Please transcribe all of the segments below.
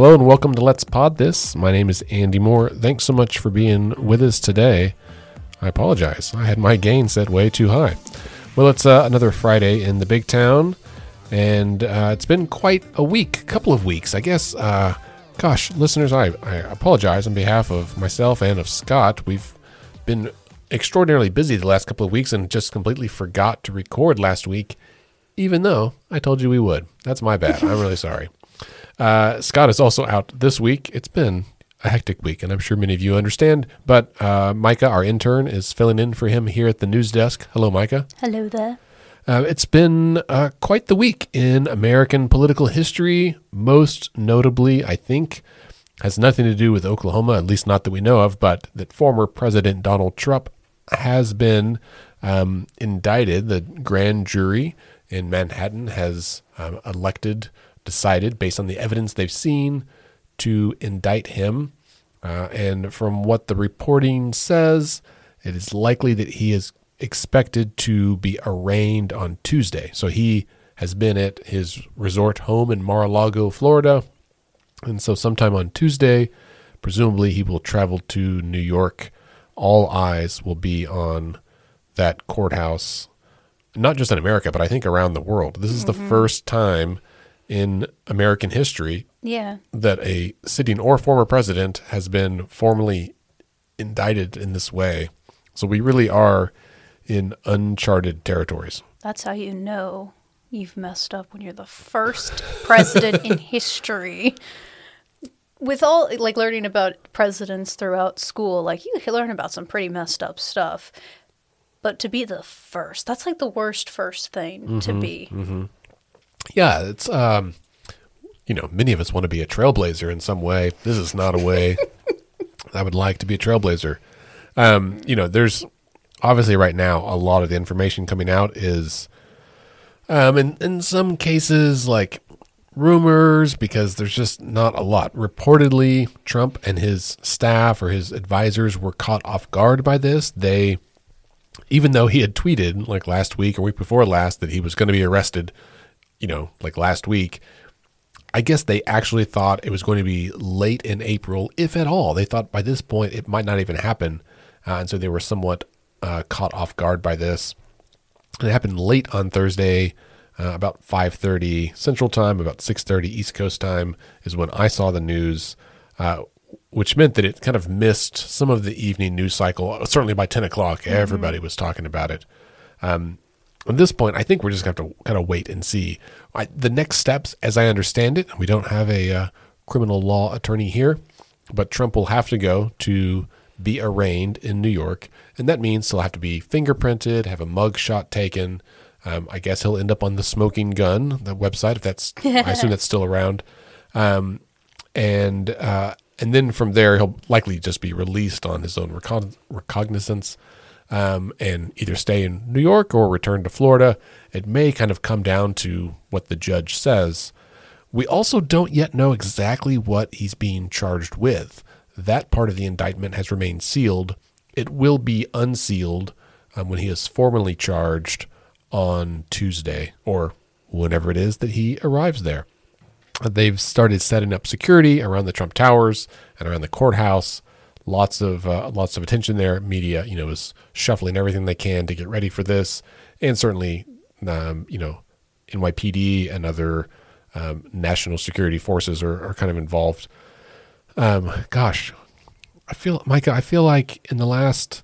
Hello and welcome to Let's Pod This. My name is Andy Moore. Thanks so much for being with us today. I apologize. I had my gain set way too high. Well, it's uh, another Friday in the big town, and uh, it's been quite a week, couple of weeks, I guess. Uh, gosh, listeners, I, I apologize on behalf of myself and of Scott. We've been extraordinarily busy the last couple of weeks and just completely forgot to record last week, even though I told you we would. That's my bad. I'm really sorry. Uh, Scott is also out this week. It's been a hectic week, and I'm sure many of you understand. But uh, Micah, our intern, is filling in for him here at the news desk. Hello, Micah. Hello there. Uh, it's been uh, quite the week in American political history. Most notably, I think, has nothing to do with Oklahoma, at least not that we know of, but that former President Donald Trump has been um, indicted. The grand jury in Manhattan has um, elected decided, based on the evidence they've seen, to indict him. Uh, and from what the reporting says, it is likely that he is expected to be arraigned on Tuesday. So he has been at his resort home in Mar a Lago, Florida. And so, sometime on Tuesday, presumably, he will travel to New York. All eyes will be on that courthouse, not just in America, but I think around the world. This is the first time in American history Yeah. that a sitting or former president has been formally indicted in this way. So we really are in uncharted territories. That's how you know you've messed up when you're the first president in history. With all like learning about presidents throughout school, like you can learn about some pretty messed up stuff. But to be the first, that's like the worst first thing to mm-hmm. be. Mm-hmm. Yeah, it's um you know, many of us want to be a trailblazer in some way. This is not a way I would like to be a trailblazer. Um, you know, there's obviously right now a lot of the information coming out is um in in some cases like rumors because there's just not a lot. Reportedly, Trump and his staff or his advisors were caught off guard by this. They even though he had tweeted like last week or week before last that he was going to be arrested, you know, like last week, I guess they actually thought it was going to be late in April, if at all. They thought by this point it might not even happen, uh, and so they were somewhat uh, caught off guard by this. And it happened late on Thursday, uh, about 5:30 Central Time, about 6:30 East Coast time is when I saw the news, uh, which meant that it kind of missed some of the evening news cycle. Certainly by 10 o'clock, everybody was talking about it. Um, at this point, I think we're just going to have to kind of wait and see. I, the next steps, as I understand it, we don't have a uh, criminal law attorney here, but Trump will have to go to be arraigned in New York, and that means he'll have to be fingerprinted, have a mug shot taken. Um, I guess he'll end up on the Smoking Gun, the website, if that's, I assume that's still around. Um, and uh, and then from there, he'll likely just be released on his own recon- recognizance um, and either stay in New York or return to Florida. It may kind of come down to what the judge says. We also don't yet know exactly what he's being charged with. That part of the indictment has remained sealed. It will be unsealed um, when he is formally charged on Tuesday or whenever it is that he arrives there. They've started setting up security around the Trump Towers and around the courthouse. Lots of uh, lots of attention there. Media, you know, is shuffling everything they can to get ready for this, and certainly, um, you know, NYPD and other um, national security forces are, are kind of involved. Um, gosh, I feel, Micah, I feel like in the last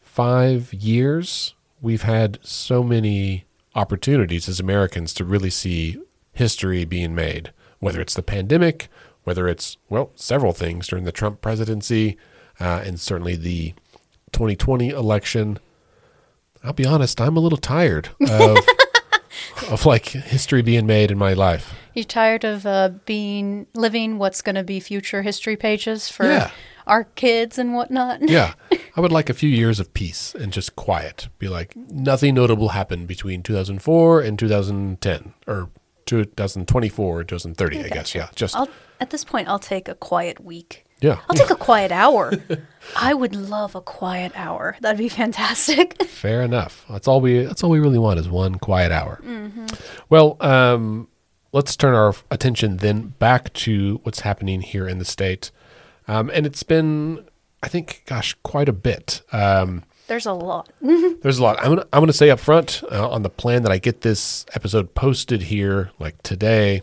five years we've had so many opportunities as Americans to really see history being made whether it's the pandemic, whether it's, well, several things during the Trump presidency, uh, and certainly the 2020 election. I'll be honest, I'm a little tired of, of like history being made in my life. You tired of uh, being living what's going to be future history pages for Yeah. our kids and whatnot? Yeah. I would like a few years of peace and just quiet. Be like, nothing notable happened between 2004 and 2010, or 2024 and 2030, I guess. Yeah. Just, I'll, at this point, I'll take a quiet week. Yeah. I'll take a quiet hour. I would love a quiet hour. That'd be fantastic. Fair enough. That's all we. That's all we really want is one quiet hour. Well, um, let's turn our attention then back to what's happening here in the state. Um, and it's been, I think, gosh, quite a bit. Um, There's a lot. there's a lot. I'm gonna I'm gonna say up front uh, on the plan that I get this episode posted here like today.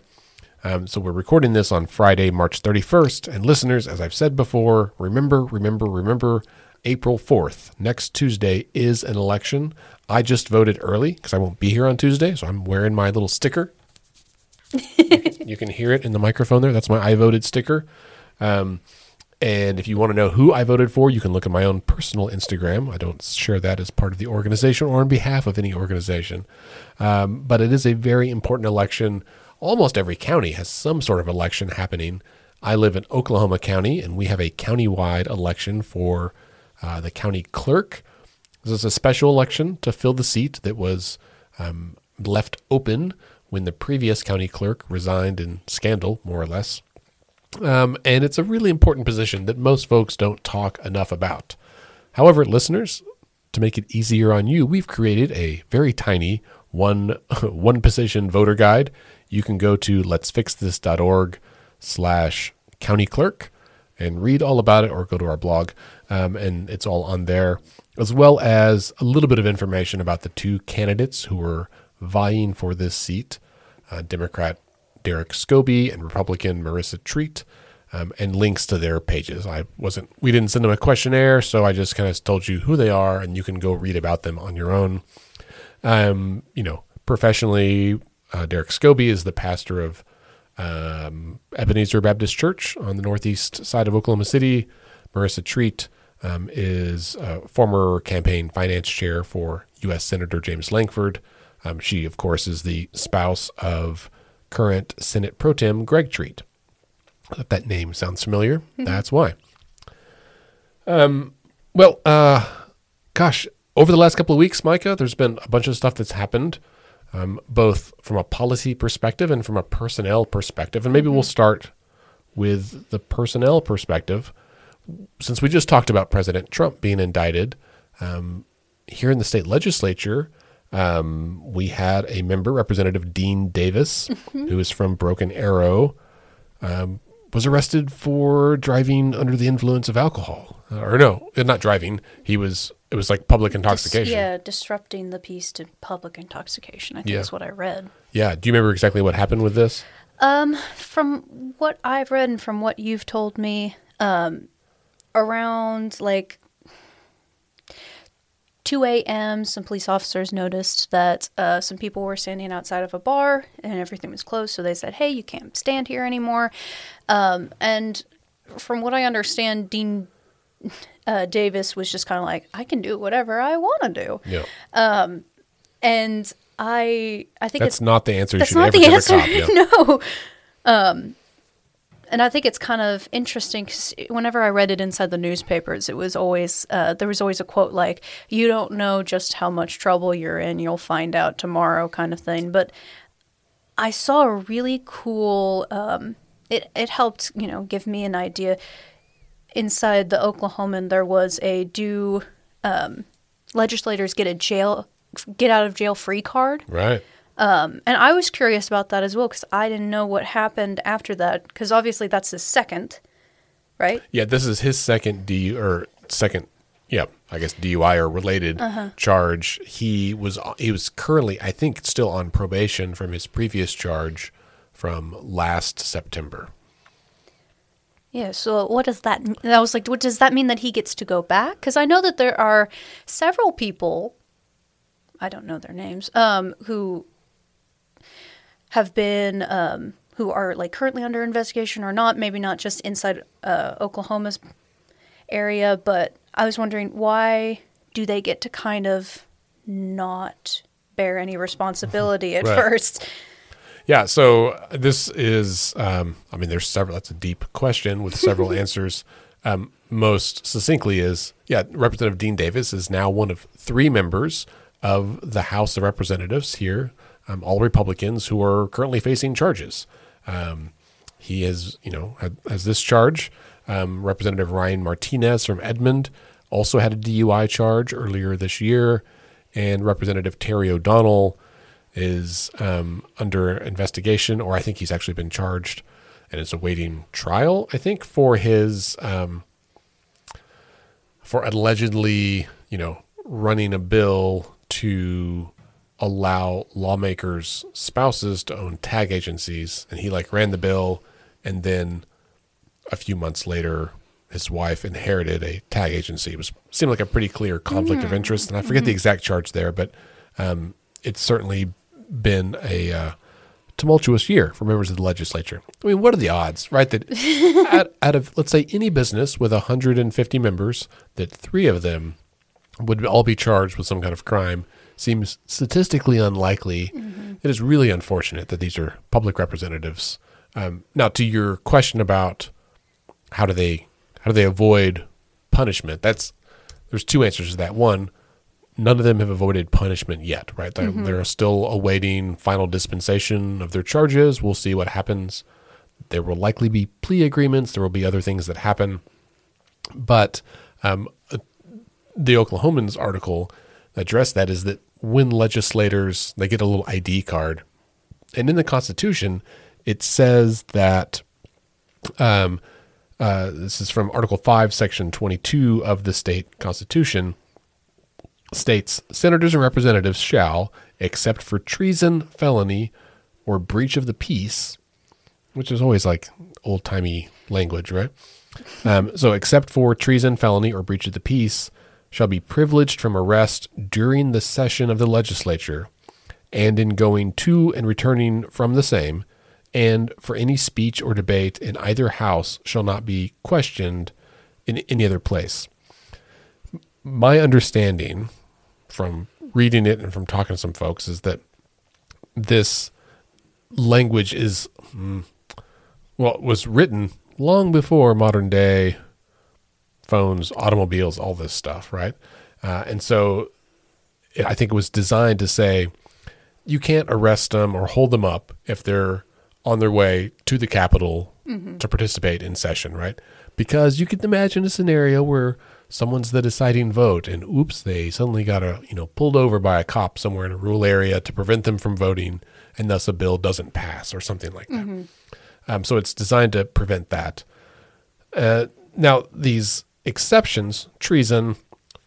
Um, so we're recording this on Friday, March 31st. And listeners, as I've said before, remember, remember, remember, April 4th, next Tuesday is an election. I just voted early because I won't be here on Tuesday, so I'm wearing my little sticker. you, can, hear it in the microphone there. That's my I voted sticker. Um, and if you want to know who I voted for, you can look at my own personal Instagram. I don't share that as part of the organization or on behalf of any organization. Um, but it is a very important election. Almost every county has some sort of election happening. I live in Oklahoma County, and we have a county-wide election for uh, the county clerk. This is a special election to fill the seat that was um, left open when the previous county clerk resigned in scandal, more or less. Um, and it's a really important position that most folks don't talk enough about. However, listeners, to make it easier on you, we've created a very tiny one one position voter guide. You can go to let'sfixthis.org slash county clerk and read all about it or go to our blog. Um, and it's all on there, as well as a little bit of information about the two candidates who were vying for this seat uh, Democrat Derrick Scobey and Republican Maressa Treat, um, and links to their pages. I wasn't, we didn't send them a questionnaire, so I just kind of told you who they are, and you can go read about them on your own. Um, you know, professionally, uh, Derrick Scobey is the pastor of um, Ebenezer Baptist Church on the northeast side of Oklahoma City. Maressa Treat um, is a former campaign finance chair for U.S. Senator James Lankford. Um, she, of course, is the spouse of current Senate Pro Tem Greg Treat. If that name sounds familiar, that's why. Um, well, uh, gosh, over the last couple of weeks, Micah, there's been a bunch of stuff that's happened, um, both from a policy perspective and from a personnel perspective. And maybe we'll start with the personnel perspective. Since we just talked about President Trump being indicted, um, here in the state legislature, um, we had a member, Representative Dean Davis, who is from Broken Arrow, um, was arrested for driving under the influence of alcohol. Uh, or no, not driving. He was. It was like public Dis- intoxication. yeah, disrupting the peace to public intoxication. I think Yeah. is what I read. Yeah. Do you remember exactly what happened with this? Um, from what I've read and from what you've told me, um, around like 2 a.m., some police officers noticed that uh, some people were standing outside of a bar and everything was closed. So they said, hey, you can't stand here anymore. Um, and from what I understand, Dean uh, Davis was just kind of like, I can do whatever I want to do. Yeah. Um, And I, I think That's it's not the answer you that's should not the answer. cop. Yeah. no. Um, and I think it's kind of interesting because whenever I read it inside the newspapers, it was always uh, there was always a quote like "You don't know just how much trouble you're in; you'll find out tomorrow," kind of thing. But I saw a really cool. Um, it it helped you know give me an idea. Inside the Oklahoman, there was a do um, legislators get a jail get out of jail free card. Right. And I was curious about that as well because I didn't know what happened after that. Because obviously that's his second, right? Yeah. This is his second D or second. Yeah, I guess DUI or related Uh-huh. charge. He was he was currently, I think, still on probation from his previous charge from last September. Yeah. So what does that? mean? I was like, what does that mean that he gets to go back? Because I know that there are several people. I don't know their names. Um, who have been um, who are like currently under investigation or not? Maybe not just inside uh, Oklahoma's area, but I was wondering why do they get to kind of not bear any responsibility at Right. first? Yeah, so this is, um, I mean, there's several, that's a deep question with several answers. Um, most succinctly is, yeah, Representative Dean Davis is now one of three members of the House of Representatives here, um, all Republicans who are currently facing charges. Um, he is, you know, had, has this charge. Um, Representative Ryan Martinez from Edmond also had a DUI charge earlier this year, and Representative Terry O'Donnell is um, under investigation, or I think he's actually been charged and is awaiting trial. I think for his um, for allegedly, you know, running a bill to allow lawmakers' spouses to own tag agencies, and he like ran the bill, and then a few months later, his wife inherited a tag agency. It was seemed like a pretty clear conflict of interest, and I forget the exact charge there, but um, it's certainly been a uh, tumultuous year for members of the legislature. I mean, what are the odds, right? That out, out of let's say any business with 150 members, that three of them would all be charged with some kind of crime seems statistically unlikely. It is really unfortunate that these are public representatives. Um, now, to your question about how do they how do they avoid punishment? That's there's two answers to that. One, none of them have avoided punishment yet, right? They're, they're still awaiting final dispensation of their charges. We'll see what happens. There will likely be plea agreements. There will be other things that happen. But um, uh, the Oklahomans article addressed that is that when legislators they get a little ID card, and in the Constitution it says that um, uh, this is from Article 5, Section 22 of the state constitution, states senators and representatives shall, except for treason, felony, or breach of the peace, which is always like old timey language, right? Um, so, except for treason, felony, or breach of the peace, shall be privileged from arrest during the session of the legislature and in going to and returning from the same, and for any speech or debate in either house shall not be questioned in any other place. My understanding from reading it and from talking to some folks is that this language is, mm, well, was written long before modern day phones, automobiles, all this stuff, right? Uh, and so it, I think it was designed to say you can't arrest them or hold them up if they're on their way to the Capitol to participate in session, right? Because you can imagine a scenario where someone's the deciding vote and oops, they suddenly got a, you know, pulled over by a cop somewhere in a rural area to prevent them from voting and thus a bill doesn't pass or something like that. Um, so it's designed to prevent that. Uh, now, these exceptions, treason,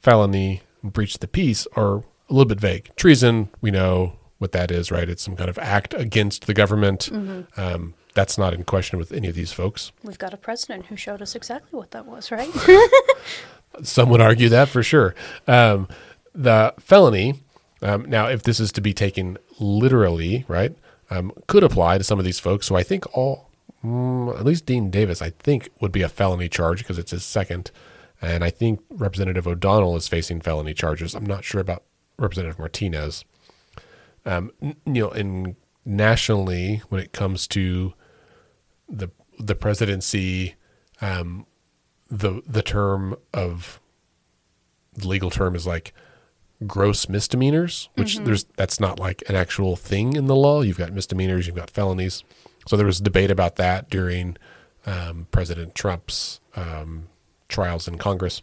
felony, breach of the peace, are a little bit vague. Treason, we know what that is, right? It's some kind of act against the government. Um, that's not in question with any of these folks. We've got a president who showed us exactly what that was, right? Some would argue that for sure. Um, the felony, um, now, if this is to be taken literally, right, um, could apply to some of these folks. So I think all, mm, at least Dean Davis, I think would be a felony charge because it's his second. And I think Representative O'Donnell is facing felony charges. I'm not sure about Representative Martinez. Um, you know, in nationally, when it comes to the the presidency, um, the the term of the legal term is like gross misdemeanors, which there's that's not like an actual thing in the law. You've got misdemeanors, you've got felonies. So there was debate about that during um, President Trump's um, trials in Congress.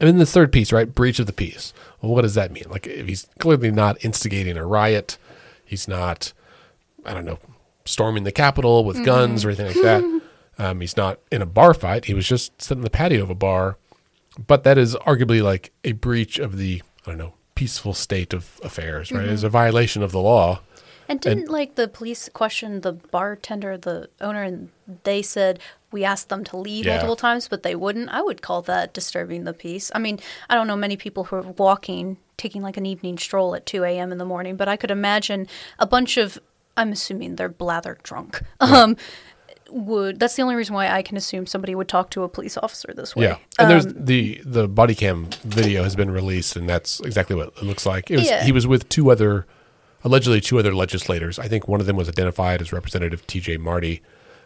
And then the third piece, right? Breach of the peace. Well, what does that mean? Like, if he's clearly not instigating a riot, he's not, I don't know, storming the Capitol with guns or anything like that. Um, he's not in a bar fight. He was just sitting in the patio of a bar. But that is arguably like a breach of the, I don't know, peaceful state of affairs, right? It's a violation of the law. And didn't like the police question the bartender, the owner, and they said we asked them to leave Yeah. multiple times, but they wouldn't. I would call that disturbing the peace. I mean, I don't know many people who are walking, taking like an evening stroll at 2 a.m. in the morning, but I could imagine a bunch of, I'm assuming they're blather drunk. Um, would that's the only reason why I can assume somebody would talk to a police officer this way. Yeah, and there's Um, the the body cam video has been released, and that's exactly what it looks like. It was, Yeah. He was with two other, allegedly two other legislators. I think one of them was identified as Representative T.J. Marti,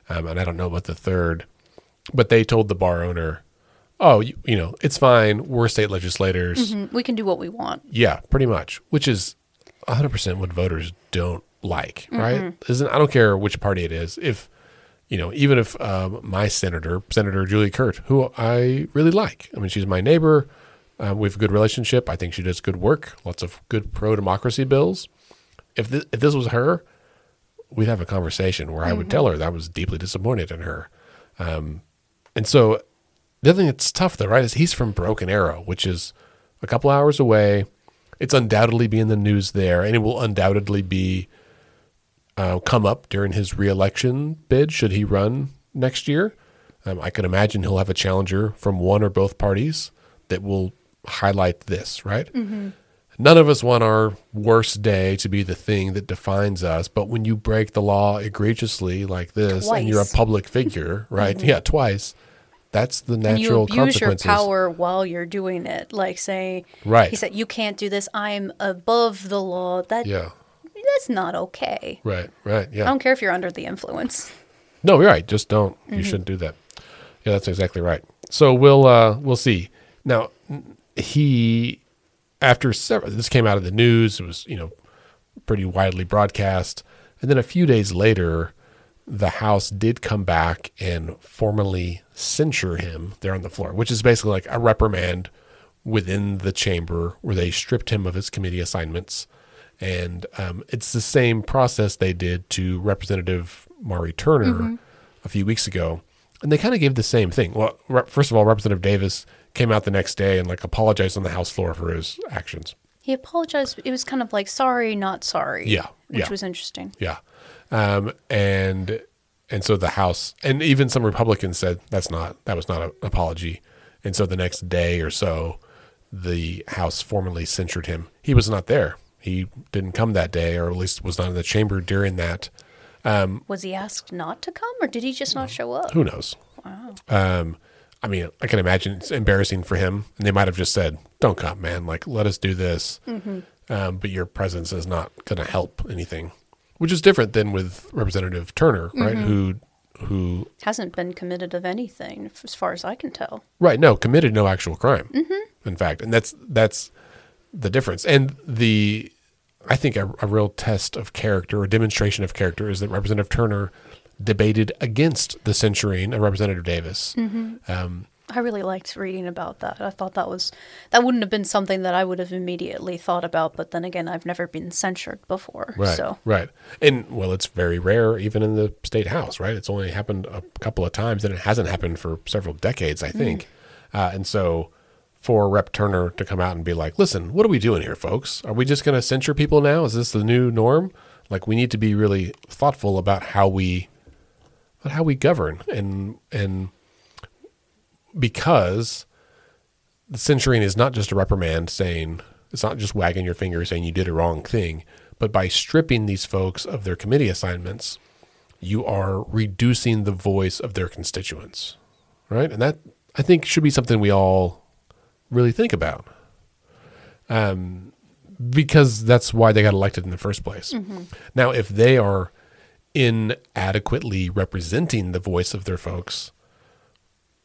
um, and I don't know about the third, but they told the bar owner, "Oh, you, you know, it's fine. We're state legislators. mm, we can do what we want. Yeah, pretty much. Which is 100 percent what voters don't like, right? Isn't I don't care which party it is. If you know, even if um, my senator, Senator Julie Kirt, who I really like, I mean, she's my neighbor. Uh, we have a good relationship. I think she does good work. Lots of good pro democracy bills. if this, if this was her, we'd have a conversation where I would tell her that I was deeply disappointed in her. Um, and so the other thing that's tough though, right, is he's from Broken Arrow, which is a couple hours away. It's undoubtedly be in the news there, and it will undoubtedly be uh, come up during his reelection bid should he run next year. Um, I can imagine he'll have a challenger from one or both parties that will highlight this, right? None of us want our worst day to be the thing that defines us, but when you break the law egregiously like this and you're a public figure, right? Yeah, twice. That's the natural and you abuse your power while you're doing it. Like say, Right. He said, "You can't do this. I'm above the law." That Yeah. That's not okay. Right. Right. Yeah. I don't care if you're under the influence. No, you're right. Just don't. You shouldn't do that. Yeah, that's exactly right. So we'll uh we'll see. Now he after several this came out of the news. It was you know pretty widely broadcast, and then a few days later, the House did come back and formally censure him there on the floor, which is basically like a reprimand within the chamber where they stripped him of his committee assignments. And um, it's the same process they did to Representative Mauree Turner a few weeks ago. And they kind of gave the same thing. Well, re- first of all, Representative Davis came out the next day and like apologized on the House floor for his actions. He apologized. It was kind of like sorry, not sorry. Yeah, which yeah. was interesting. Yeah. Um, and and so the House and even some Republicans said that's not that was not an apology. And so the next day or so, the House formally censured him. He was not there. He didn't come that day, or at least was not in the chamber during that. Was he asked not to come, or did he just not show up? Who knows? Um, I mean, I can imagine it's embarrassing for him, and they might have just said, "Don't come, man. Like, let us do this." Um, but your presence is not going to help anything, which is different than with Representative Turner, right? Who, who, Hasn't been committed of anything, as far as I can tell. right? No, committed no actual crime. In fact, and that's that's the difference. And the, I think a, a real test of character, a demonstration of character, is that Representative Turner debated against the censuring of Representative Davis. Um, I really liked reading about that. I thought that was that wouldn't have been something that I would have immediately thought about. But then again, I've never been censured before, Right. so Right. And well, it's very rare even in the state house, right? It's only happened a couple of times and it hasn't happened for several decades, I think. Uh, and so for Rep Turner to come out and be like, listen, what are we doing here, folks? Are we just going to censure people now? Is this the new norm? Like we need to be really thoughtful about how we about how we govern and and because the censuring is not just a reprimand saying it's not just wagging your finger saying you did a wrong thing, but by stripping these folks of their committee assignments, you are reducing the voice of their constituents, right? And that I think should be something we all really think about, um, because that's why they got elected in the first place. Now, if they are inadequately representing the voice of their folks,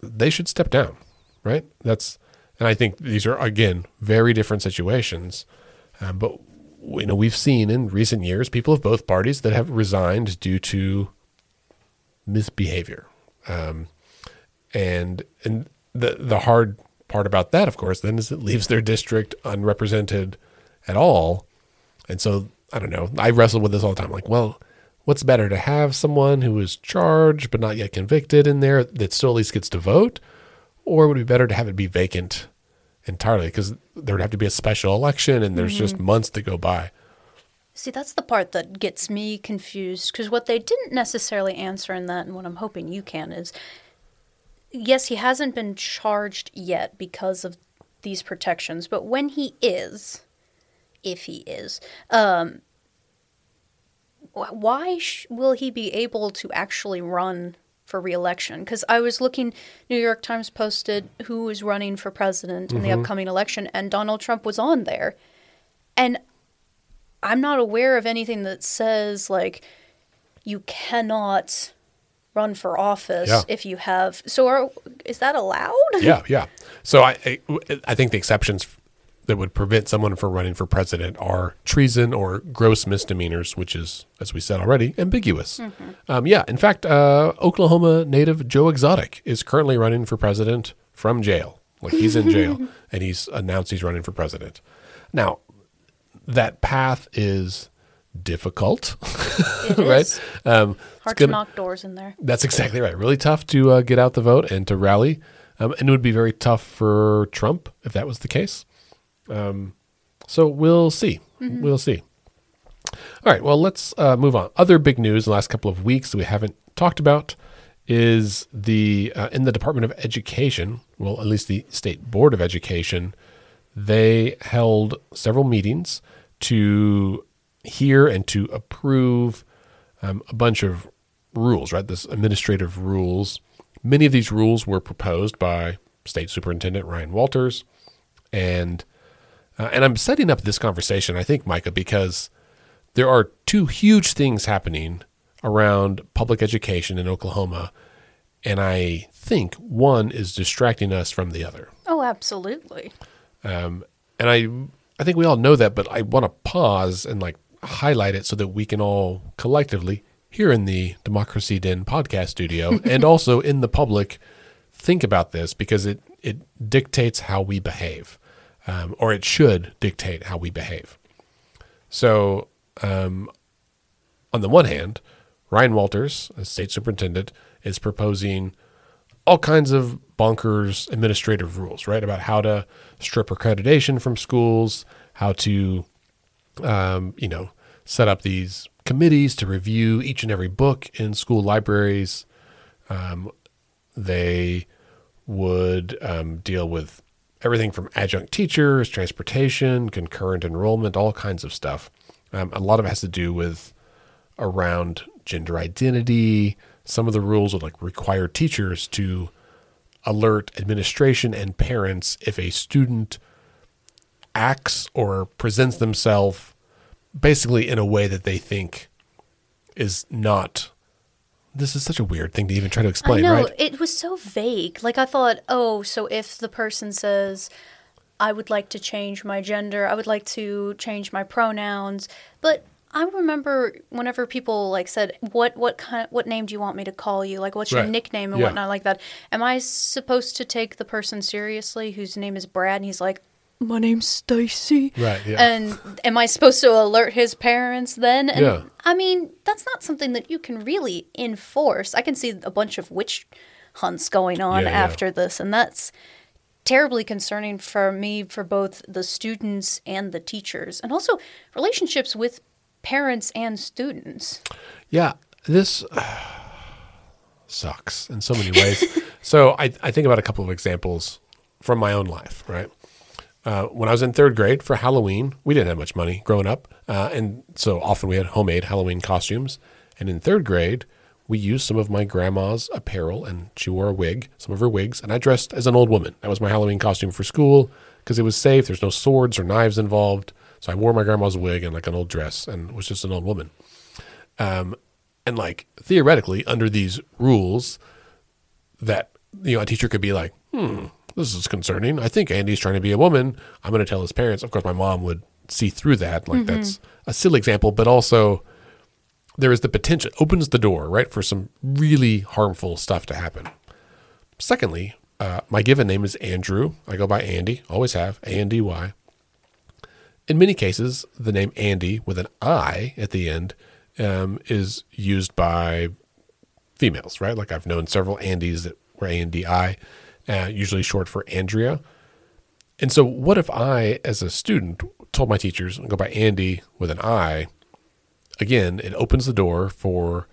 they should step down, right? That's, and I think these are again very different situations, um, but you know we've seen in recent years people of both parties that have resigned due to misbehavior, um, and and the the hard part about that, of course, then is it leaves their district unrepresented at all, and so I don't know. I wrestle with this all the time. Like, well, what's better to have someone who is charged but not yet convicted in there that still at least gets to vote, or would it be better to have it be vacant entirely because there would have to be a special election and there's just mm-hmm. months to go by. See, that's the part that gets me confused because what they didn't necessarily answer in that, and what I'm hoping you can, is yes, he hasn't been charged yet because of these protections, but when he is, if he is, um, why sh- will he be able to actually run for reelection? Because I was looking, New York Times posted who is running for president in the upcoming election, and Donald Trump was on there. And I'm not aware of anything that says like you cannot run for office Yeah. if you have. So are is that allowed? yeah, yeah. So I, I I think the exceptions that would prevent someone from running for president are treason or gross misdemeanors, which is, as we said already, ambiguous. Um, yeah, in fact, uh, Oklahoma native Joe Exotic is currently running for president from jail. Like he's in jail, and he's announced he's running for president. Now, that path is difficult, right? Um, Hard gonna- to knock doors in there. that's exactly right. Really tough to uh, get out the vote and to rally. Um, and it would be very tough for Trump if that was the case. Um, so we'll see. We'll see. All right. Well, let's uh, move on. Other big news in the last couple of weeks that we haven't talked about is the uh, in the Department of Education. Well, at least the State Board of Education, they held several meetings to hear and to approve um, a bunch of rules, right? This administrative rules. Many of these rules were proposed by State Superintendent Ryan Walters, and uh, and I'm setting up this conversation, I think, Micah, because there are two huge things happening around public education in Oklahoma, and I think one is distracting us from the other. Oh, absolutely. Um, and I, I think we all know that, but I want to pause and like highlight it so that we can all collectively here in the Democracy Den podcast studio and also in the public think about this because it it dictates how we behave, um, or it should dictate how we behave. So, um, on the one hand, Ryan Walters, as state superintendent, is proposing all kinds of bonkers administrative rules, right? About how to strip accreditation from schools, how to, um, you know, set up these committees to review each and every book in school libraries. Um, they would um, deal with everything from adjunct teachers, transportation, concurrent enrollment, all kinds of stuff. Um, a lot of it has to do with around gender identity. Some of the rules would like require teachers to alert administration and parents if a student acts or presents themselves basically in a way that they think is not this is such a weird thing to even try to explain I know right it was so vague. Like I thought, oh, so if the person says, "I would like to change my gender. I would like to change my pronouns," but I remember whenever people like said, "What what kind what name do you want me to call you? Like what's your Right. nickname and Yeah. whatnot like that?" Am I supposed to take the person seriously whose name is Brad and he's like, "My name's Stacy." right yeah And am I supposed to alert his parents then? And Yeah. I mean, that's not something that you can really enforce. I can see a bunch of witch hunts going on Yeah, yeah. after this, and that's terribly concerning for me for both the students and the teachers, and also relationships with parents and students. Yeah, this sucks in so many ways. so I, I think about a couple of examples from my own life, right? Uh, when I was in third grade for Halloween, we didn't have much money growing up. Uh, and so often we had homemade Halloween costumes. And in third grade, we used some of my grandma's apparel and she wore a wig, some of her wigs, and I dressed as an old woman. That was my Halloween costume for school because it was safe. There's no swords or knives involved. So I wore my grandma's wig and like an old dress and was just an old woman. Um, and like theoretically, under these rules, that you know a teacher could be like, "Hmm, this is concerning. I think Andy's trying to be a woman. I'm going to tell his parents." Of course, my mom would see through that. Like that's a silly example, but also there is the potential opens the door right for some really harmful stuff to happen. Secondly, uh, my given name is Andrew. I go by Andy. Always have A N D Y. In many cases, the name Andy with an I at the end um, is used by females, right? Like I've known several Andys that were A N D I, uh, usually short for Andrea. And so, what if I, as a student, told my teachers, go by Andy with an I? Again, it opens the door for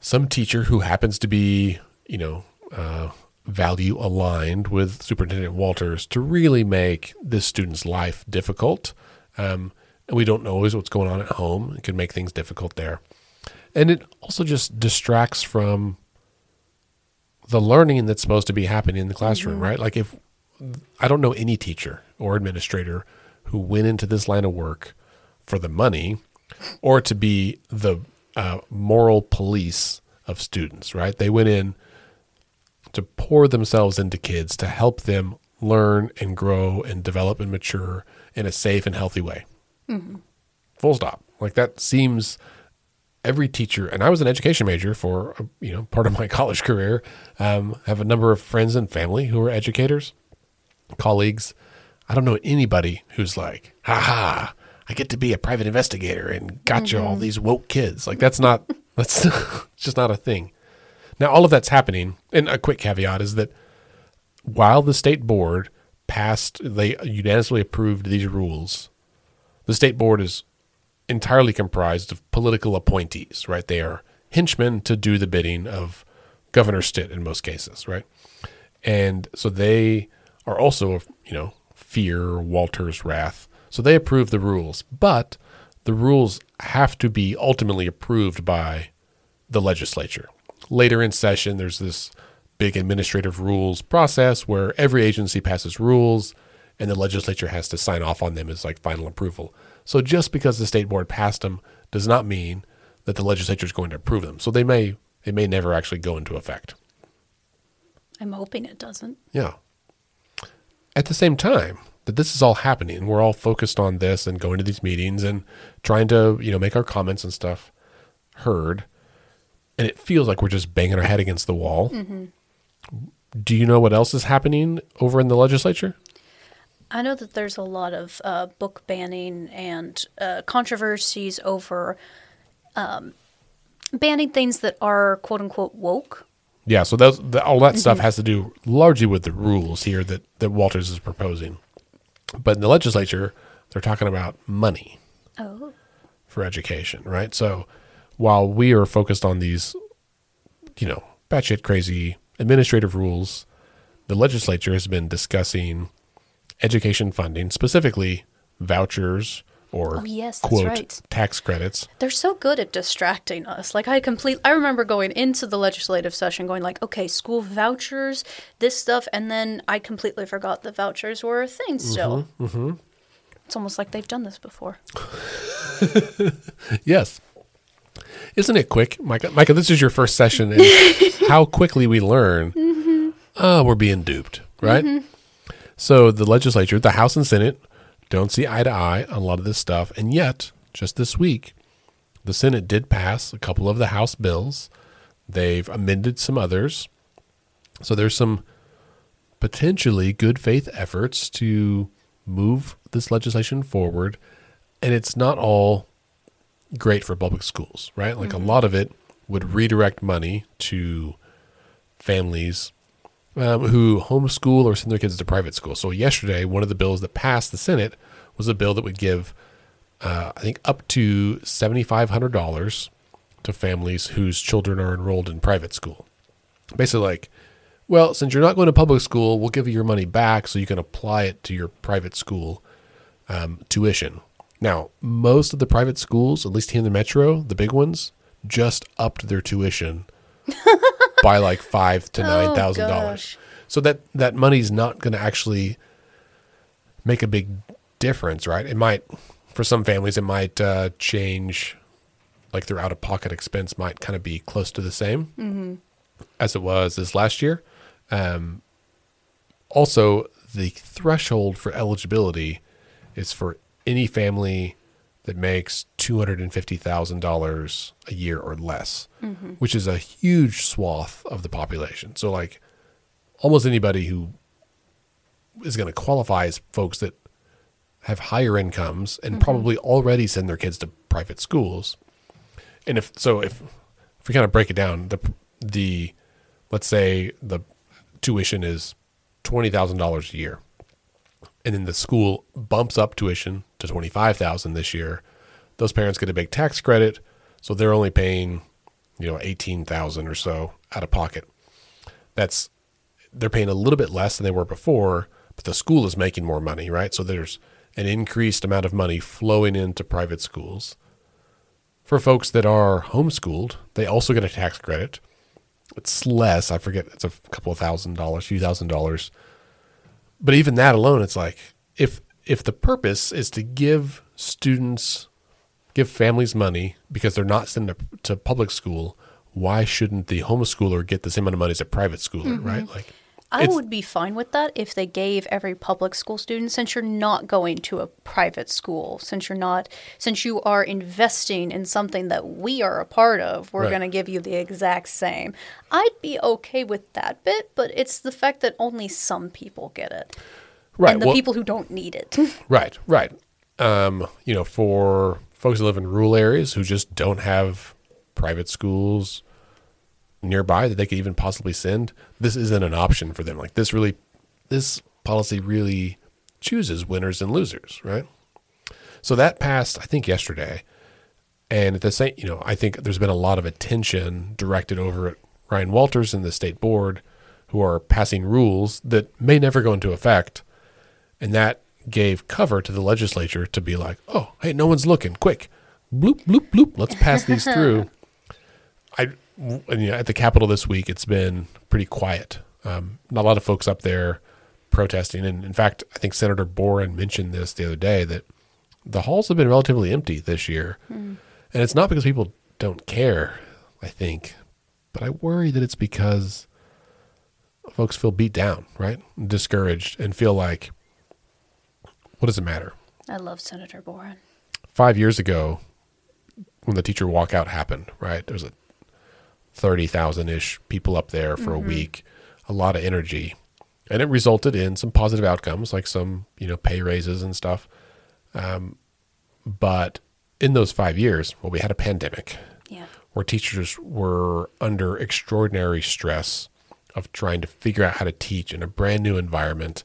some teacher who happens to be, you know, uh, value aligned with Superintendent Walters to really make this student's life difficult. Um, and we don't know always what's going on at home. It can make things difficult there. And it also just distracts from the learning that's supposed to be happening in the classroom, right? Like if I don't know any teacher or administrator who went into this line of work for the money or to be the uh, moral police of students, right? They went in to pour themselves into kids to help them learn and grow and develop and mature in a safe and healthy way. Full stop. Like that seems every teacher, and I was an education major for you know part of my college career. Um, have a number of friends and family who are educators, colleagues. I don't know anybody who's like, ha ha, I get to be a private investigator and gotcha all these woke kids. Like that's not that's just not a thing. Now all of that's happening, and a quick caveat is that while the state board passed, they unanimously approved these rules. The state board is entirely comprised of political appointees, right? They are henchmen to do the bidding of Governor Stitt in most cases, right? And so they are also, you know, fear Walter's wrath. So they approve the rules, but the rules have to be ultimately approved by the legislature. Later in session, there's this big administrative rules process where every agency passes rules and the legislature has to sign off on them as like final approval. So just because the state board passed them does not mean that the legislature is going to approve them. So they may they may never actually go into effect. I'm hoping it doesn't. Yeah. At the same time that this is all happening, we're all focused on this and going to these meetings and trying to, you know, make our comments and stuff heard. And it feels like we're just banging our head against the wall. Mm-hmm. Do you know what else is happening over in the legislature? I know that there's a lot of uh, book banning and uh, controversies over um, banning things that are quote unquote woke. Yeah, so those, the, all that stuff has to do largely with the rules here that, that Walters is proposing. But in the legislature, they're talking about money. Oh. for education, right? So while we are focused on these, you know, batshit crazy administrative rules, the legislature has been discussing education funding, specifically vouchers or Oh, yes, quote right. tax credits. They're so good at distracting us. Like I complete I remember going into the legislative session going like, okay, school vouchers, this stuff, and then I completely forgot the vouchers were a thing still. Mm-hmm, It's almost like they've done this before. Yes. Isn't it quick, Micah? Micah, this is your first session, and how quickly we learn. Mm-hmm. Oh, we're being duped, right? So the legislature, the House and Senate, don't see eye to eye on a lot of this stuff, and yet, just this week, the Senate did pass a couple of the House bills. They've amended some others, so there's some potentially good faith efforts to move this legislation forward, and it's not all great for public schools, right? Like a mm-hmm. lot of it would redirect money to families um, who homeschool or send their kids to private school. So yesterday, one of the bills that passed the Senate was a bill that would give, uh, I think, up to seventy five hundred dollars to families whose children are enrolled in private school. Basically, like, well, since you're not going to public school, we'll give you your money back so you can apply it to your private school um, tuition. Now, most of the private schools, at least here in the metro, the big ones, just upped their tuition by like five to nine thousand dollars. So that that money's not going to actually make a big difference, right? It might, for some families, it might uh, change, like their out of pocket expense might kind of be close to the same as it was this last year. Um, also, the threshold for eligibility is for any family that makes two hundred and fifty thousand dollars a year or less, mm-hmm. which is a huge swath of the population. So, like, almost anybody who is going to qualify as folks that have higher incomes and mm-hmm. probably already send their kids to private schools. And if so, if if we kind of break it down, the the let's say the tuition is twenty thousand dollars a year, and then the school bumps up tuition to twenty five thousand this year. Those parents get a big tax credit, so they're only paying, you know, eighteen thousand or so out of pocket. That's they're paying a little bit less than they were before, but the school is making more money, right? So there's an increased amount of money flowing into private schools. For folks that are homeschooled, they also get a tax credit. It's less, I forget, it's a couple of thousand dollars, few thousand dollars. But even that alone, it's like if if the purpose is to give students, give families money because they're not sent to, to public school, why shouldn't the homeschooler get the same amount of money as a private schooler, mm-hmm. right? Like I would be fine with that if they gave every public school student, since you're not going to a private school, since you're not, since you are investing in something that we are a part of, we're Right. going to give you the exact same. I'd be okay with that bit, but it's the fact that only some people get it. Right, and the well- people who don't need it. Right, right. um, you know, for folks who live in rural areas who just don't have private schools nearby that they could even possibly send, this isn't an option for them. Like this really, this policy really chooses winners and losers, right? So that passed, I think, yesterday. And at the same, you know, I think there's been a lot of attention directed over at Ryan Walters and the state board who are passing rules that may never go into effect. And that gave cover to the legislature to be like, oh, hey, no one's looking. Quick, bloop, bloop, bloop. Let's pass these through. I, and, you know, at the Capitol this week, it's been pretty quiet. Um, not a lot of folks up there protesting. And in fact, I think Senator Boren mentioned this the other day that the halls have been relatively empty this year. And it's not because people don't care, I think, but I worry that it's because folks feel beat down, right? Discouraged and feel like, what does it matter? I love Senator Boren. Five years ago, when the teacher walkout happened, right? There was a 30,000 ish people up there for a week, a lot of energy. And it resulted in some positive outcomes, like some, you know, pay raises and stuff. Um, but in those five years, well, we had a pandemic Yeah. where teachers were under extraordinary stress of trying to figure out how to teach in a brand new environment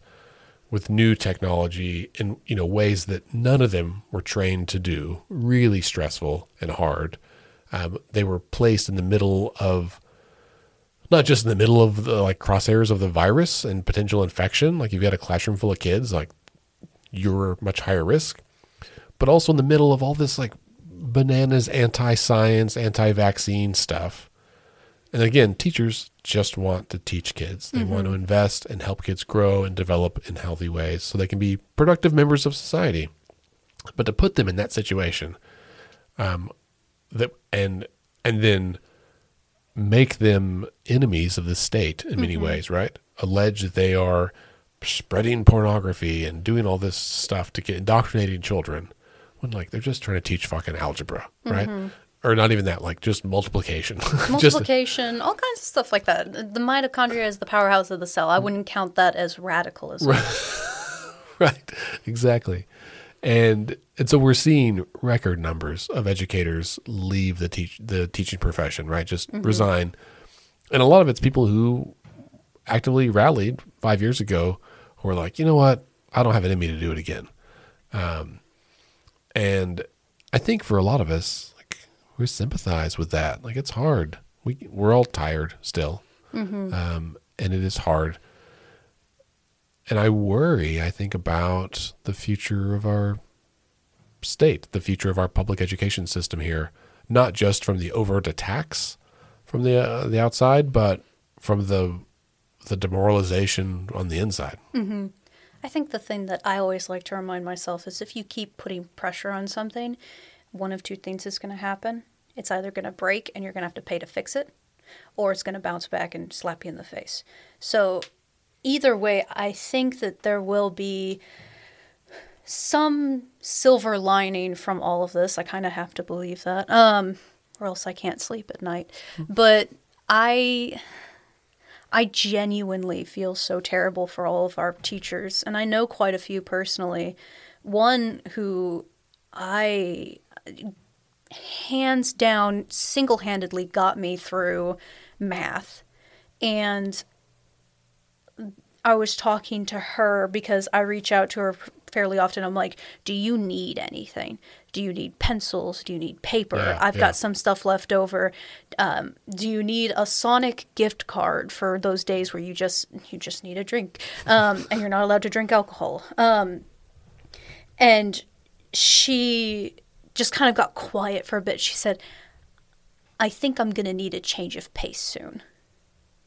with new technology in you know ways that none of them were trained to do really stressful and hard. Um, they were placed in the middle of not just in the middle of the like crosshairs of the virus and potential infection. Like if you've got a classroom full of kids like you're much higher risk. But also in the middle of all this like bananas anti-science anti-vaccine stuff. And again teachers just want to teach kids. They want to mm-hmm. invest and help kids grow and develop in healthy ways so they can be productive members of society. But to put them in that situation um, that and and then make them enemies of the state in many mm-hmm. ways right? Allege that they are spreading pornography and doing all this stuff to get indoctrinating children when like they're just trying to teach fucking algebra right mm-hmm. Or not even that like just multiplication just Multiplication, all kinds of stuff like that. The mitochondria is the powerhouse of the cell. I wouldn't count that as radicalism. right right. exactly and and so we're seeing record numbers of educators leave the teach the teaching profession right just resign and a lot of it's people who actively rallied five years ago who were like you know what i don't have it in me to do it again um, and i think for a lot of us we sympathize with that. Like it's hard. We we're all tired still. Um, and it is hard. And I worry, I think, about the future of our state, the future of our public education system here, not just from the overt attacks from the uh, the outside, but from the the demoralization on the inside. I think the thing that I always like to remind myself is if you keep putting pressure on something, one of two things is going to happen. It's either going to break and you're going to have to pay to fix it, or it's going to bounce back and slap you in the face. So, either way, I think that there will be some silver lining from all of this. I kind of have to believe that, um, or else I can't sleep at night. But I. I genuinely feel so terrible for all of our teachers, and I know quite a few personally. One who I hands down single handedly got me through math. And I was talking to her because I reach out to her fairly often. I'm like, Do you need anything? Do you need pencils? Do you need paper? Yeah, I've yeah. got some stuff left over. Um, do you need a Sonic gift card for those days where you just you just need a drink um, and you're not allowed to drink alcohol? Um, and she just kind of got quiet for a bit. She said, I think I'm going to need a change of pace soon.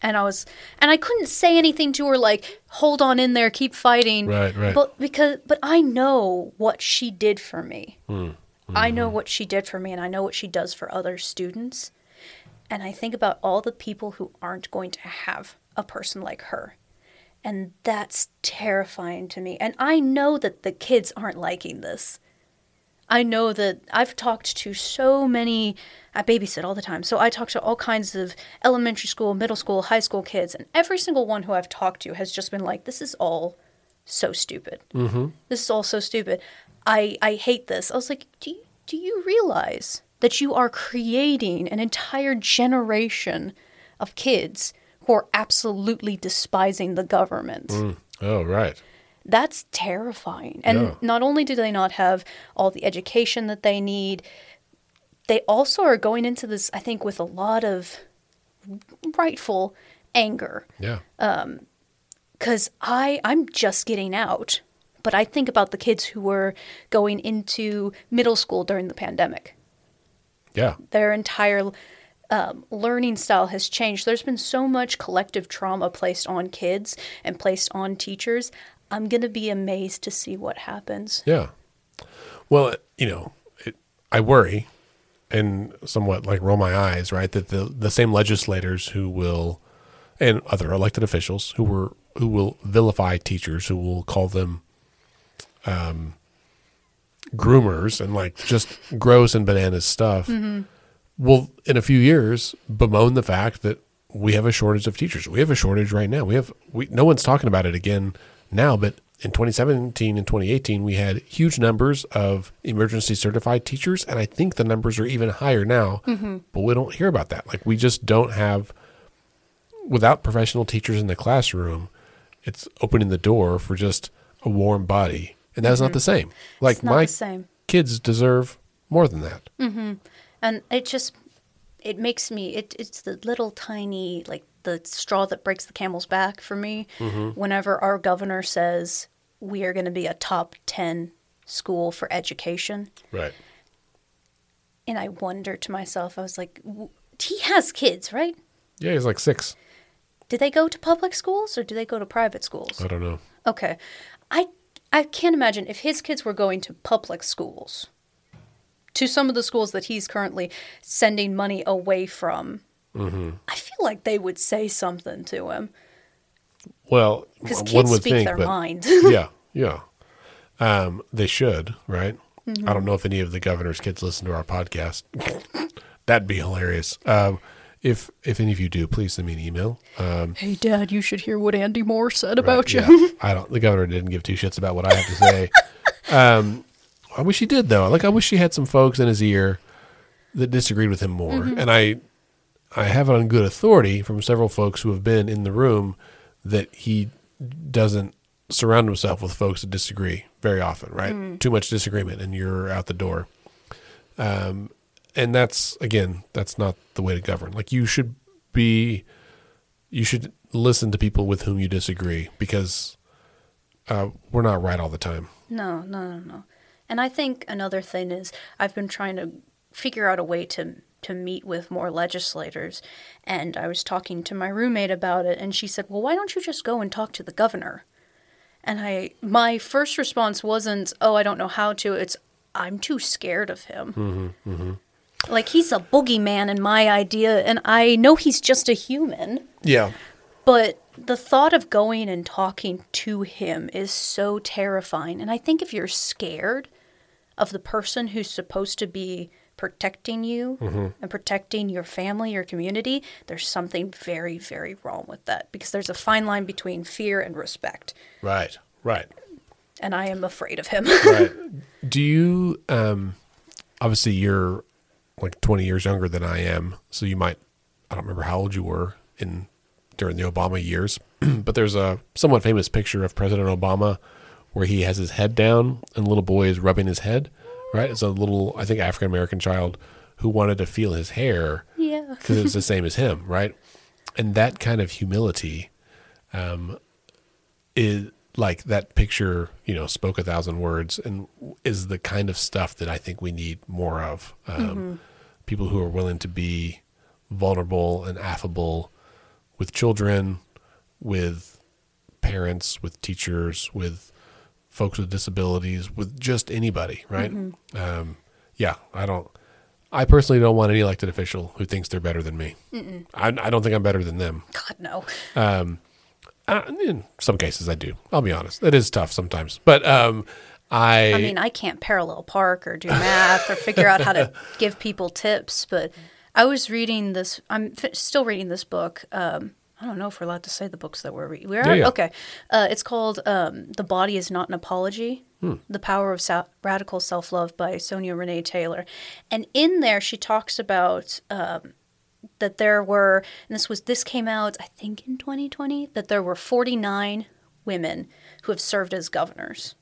And I was, and I couldn't say anything to her like, hold on in there, keep fighting. Right, right. But because, but I know what she did for me. Hmm, I know mm-hmm. what she did for me, and I know what she does for other students. And I think about all the people who aren't going to have a person like her. And that's terrifying to me. And I know that the kids aren't liking this. I know that I've talked to so many, I babysit all the time. So I talk to all kinds of elementary school, middle school, high school kids. And every single one who I've talked to has just been like, this is all so stupid. Mm-hmm. This is all so stupid. I I hate this. I was like, do you, do you realize that you are creating an entire generation of kids who are absolutely despising the government? Oh, right. That's terrifying. And Yeah. not only do they not have all the education that they need, they also are going into this, I think, with a lot of rightful anger. Yeah. Because I, I'm just getting out. But I think about the kids who were going into middle school during the pandemic. yeah. Their entire um, learning style has changed. There's been so much collective trauma placed on kids and placed on teachers. I'm going to be amazed to see what happens. Yeah. Well, you know, it, I worry and somewhat like roll my eyes, right? That the the same legislators who will and other elected officials who were who will vilify teachers, who will call them um groomers and like just gross and bananas stuff, will in a few years bemoan the fact that we have a shortage of teachers. We have a shortage right now. We have we no one's talking about it again now, but in 2017 and 2018 we had huge numbers of emergency certified teachers and I think the numbers are even higher now. Mm-hmm. But we don't hear about that. Like we just don't have without professional teachers in the classroom, it's opening the door for just a warm body. And that's not mm-hmm. the same. Like my same. kids deserve more than that. Mm-hmm. And it just it makes me it, it's the little tiny like the straw that breaks the camel's back for me mm-hmm. whenever our governor says we are going to be a top 10 school for education Right. and I wonder to myself I was like w- he has kids, right? Yeah, he's like six. Do they go to public schools or do they go to private schools? I don't know. Okay. I I can't imagine if his kids were going to public schools. To some of the schools that he's currently sending money away from. I feel like they would say something to him Well, because one kids would speak think, their but mind. yeah, yeah, um, they should, right? Mm-hmm. I don't know if any of the governor's kids listen to our podcast. That'd be hilarious. Um, if if any of you do, please send me an email. Um, hey, Dad, you should hear what Andy Moore said right, yeah, I don't. The governor didn't give two shits about what I have to say. um, I wish he did though. Like I wish he had some folks in his ear that disagreed with him more. Mm-hmm. And I I have it on good authority from several folks who have been in the room that he doesn't surround himself with folks that disagree very often, right? Mm. Too much disagreement and you're out the door. Um, and that's again, that's not the way to govern. Like you should be, you should listen to people with whom you disagree because uh, we're not right all the time. No, no, no, no. And I think another thing is I've been trying to figure out a way to to meet with more legislators and I was talking to my roommate about it and she said, "Well, why don't you just go and talk to the governor?" And I my first response wasn't, "Oh, I don't know how to." It's I'm too scared of him. Mm-hmm, mm-hmm. Like he's a boogeyman in my idea and I know he's just a human. Yeah. But the thought of going and talking to him is so terrifying. And I think if you're scared of the person who's supposed to be protecting you and protecting your family, your community, there's something very, very wrong with that because there's a fine line between fear and respect. Right. Right. And I am afraid of him. right. Do you um obviously you're like 20 years younger than I am, so you might I don't remember how old you were in during the Obama years, but there's a somewhat famous picture of President Obama where he has his head down and a little boy is rubbing his head, right? It's a little I think African American child who wanted to feel his hair yeah. because it was the same as him, right? And that kind of humility um, is like that picture, you know, spoke a thousand words and is the kind of stuff that I think we need more of. Um, People who are willing to be vulnerable and affable with children, with parents, with teachers, with folks with disabilities, with just anybody, right? Um, yeah, I don't. I personally don't want any elected official who thinks they're better than me. I, I don't think I'm better than them. God, no. Uh, in some cases, I do. I'll be honest. It is tough sometimes, but um, I, I mean, I can't parallel park or do math or figure out how to give people tips, but I was reading this. I'm f- still reading this book. Um, I don't know if we're allowed to say the books that we're reading. We are Yeah, yeah. okay. Uh, it's called um, "The Body Is Not an Apology" The Power of Sou- Radical Self Love by Sonya Renee Taylor. And in there, she talks about um, that there were, and this was this came out I think in 2020, that there were 49 women who have served as governors,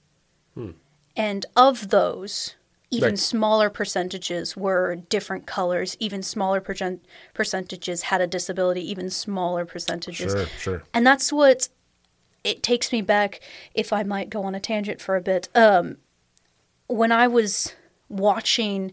and of those. Even Right. smaller percentages were different colors. Even smaller percent- percentages had a disability. Even smaller percentages Sure, sure. and that's what it takes me back if i might go on a tangent for a bit um, when i was watching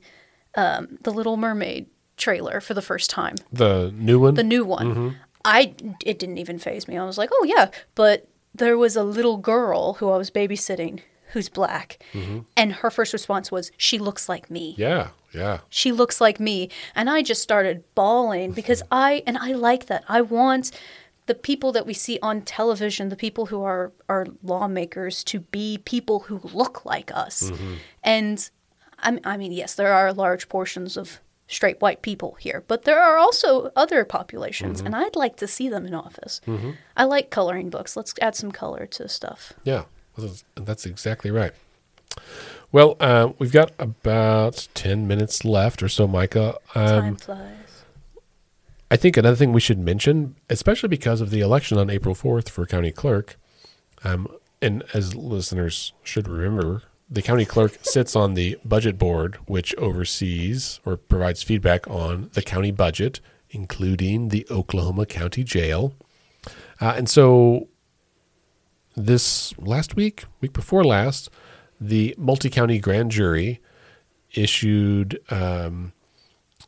um, the little mermaid trailer for the first time The new one? the new one i it didn't even faze me i was like oh yeah but there was a little girl who i was babysitting who's black. Mm-hmm. And her first response was she looks like me. Yeah, yeah. she looks like me. And i just started bawling because i and i like that. I want the people that we see on television the people who are are lawmakers to be people who look like us. Mm-hmm. And I, I mean yes there are large portions of straight white people here but there are also other populations mm-hmm. and i'd like to see them in office. I like coloring books. Let's add some color to stuff. Yeah, that's- exactly right. Well, uh, we've got about 10 minutes left or so, Micah. Um, time flies I think another thing we should mention, especially because of the election on April 4th for county clerk, um, and as listeners should remember, the county clerk sits on the budget board, which oversees or provides feedback on the county budget, including the Oklahoma County Jail. Uh, and so this last week, week before last, the multi county grand jury issued um,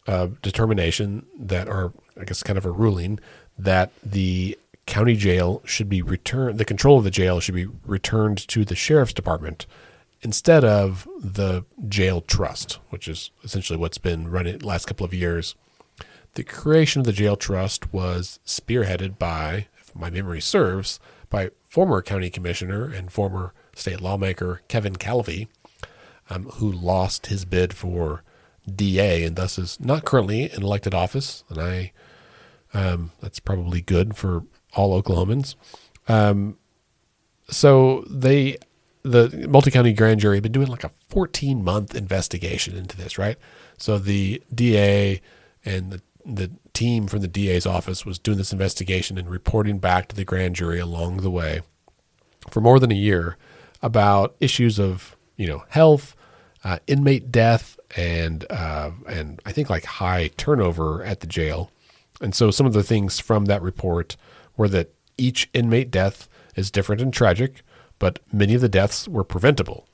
a determination that, or I guess kind of a ruling, that the county jail should be returned, the control of the jail should be returned to the sheriff's department instead of the jail trust, which is essentially what's been running last couple of years. The creation of the jail trust was spearheaded by, if my memory serves, by former county commissioner and former state lawmaker Kevin Calvey, um, who lost his bid for DA and thus is not currently in elected office. And I, um, that's probably good for all Oklahomans. Um, so they, the multi county grand jury, been doing like a 14 month investigation into this, right? So the DA and the the team from the DA's office was doing this investigation and reporting back to the grand jury along the way for more than a year about issues of you know health, uh, inmate death, and uh, and I think like high turnover at the jail. And so some of the things from that report were that each inmate death is different and tragic, but many of the deaths were preventable.